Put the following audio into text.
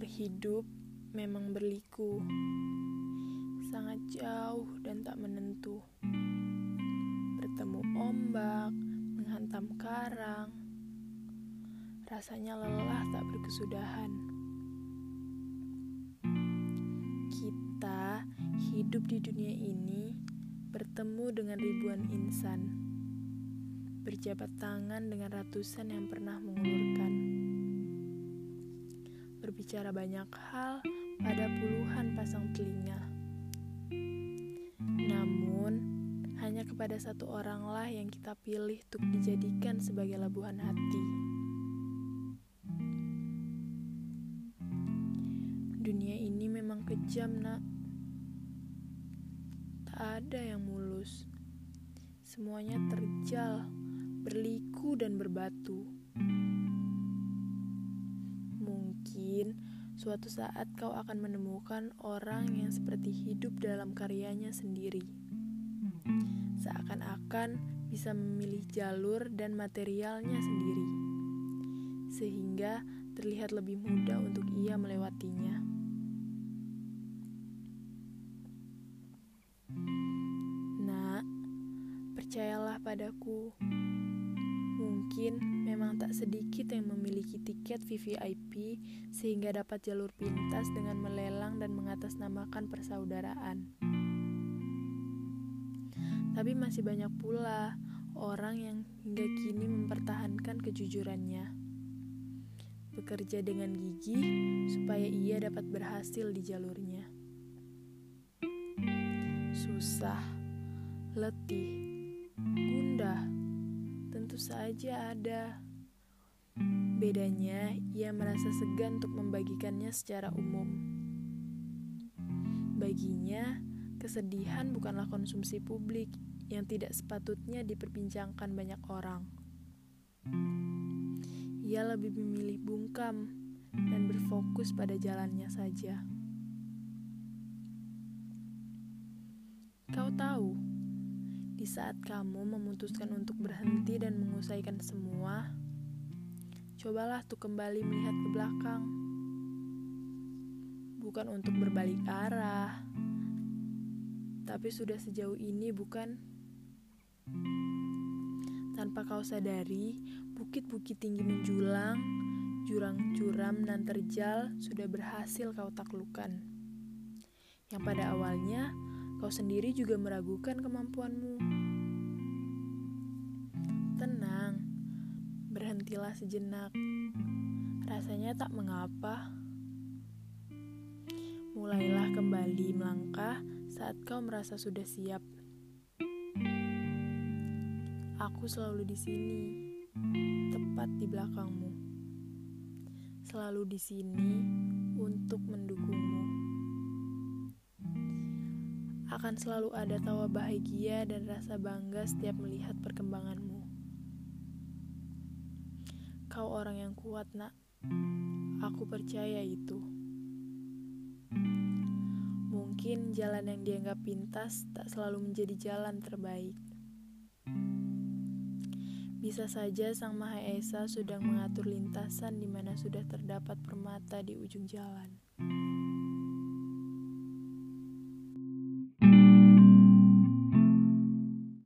Jalur hidup memang berliku, sangat jauh dan tak menentu. Bertemu ombak, menghantam karang, rasanya lelah tak berkesudahan. Kita hidup di dunia ini bertemu dengan ribuan insan, berjabat tangan dengan ratusan yang pernah mengulurkan, berbicara banyak hal pada puluhan pasang telinga. Namun, hanya kepada satu oranglah yang kita pilih untuk dijadikan sebagai labuhan hati. Dunia ini memang kejam, Nak ada yang mulus. Semuanya terjal, berliku dan berbatu. Mungkin suatu saat kau akan menemukan orang yang seperti hidup dalam karyanya sendiri. Seakan-akan bisa memilih jalur dan materialnya sendiri. Sehingga terlihat lebih mudah untuk ia melewatinya. Percayalah padaku. Mungkin memang tak sedikit yang memiliki tiket VVIP sehingga dapat jalur pintas dengan melelang dan mengatasnamakan persaudaraan. Tapi masih banyak pula orang yang hingga kini mempertahankan kejujurannya. Bekerja dengan gigih supaya ia dapat berhasil di jalurnya. Susah, letih, saja ada. Bedanya, ia merasa segan untuk membagikannya secara umum. Baginya, kesedihan bukanlah konsumsi publik yang tidak sepatutnya diperbincangkan banyak orang. Ia lebih memilih bungkam dan berfokus pada jalannya saja. Kau tahu, di saat kamu memutuskan untuk berhenti dan mengusaikan semua, cobalah tuh kembali melihat ke belakang. Bukan untuk berbalik arah, tapi sudah sejauh ini bukan? Tanpa kau sadari, bukit-bukit tinggi menjulang, jurang curam dan terjal sudah berhasil kau taklukan. Yang pada awalnya kau sendiri juga meragukan kemampuanmu. Tenang, berhentilah sejenak. Rasanya tak mengapa. Mulailah kembali melangkah saat kau merasa sudah siap. Aku selalu di sini, tepat di belakangmu. Selalu di sini untuk mendukungmu akan selalu ada tawa bahagia dan rasa bangga setiap melihat perkembanganmu. Kau orang yang kuat, Nak. Aku percaya itu. Mungkin jalan yang dianggap pintas tak selalu menjadi jalan terbaik. Bisa saja Sang Maha Esa sedang mengatur lintasan di mana sudah terdapat permata di ujung jalan.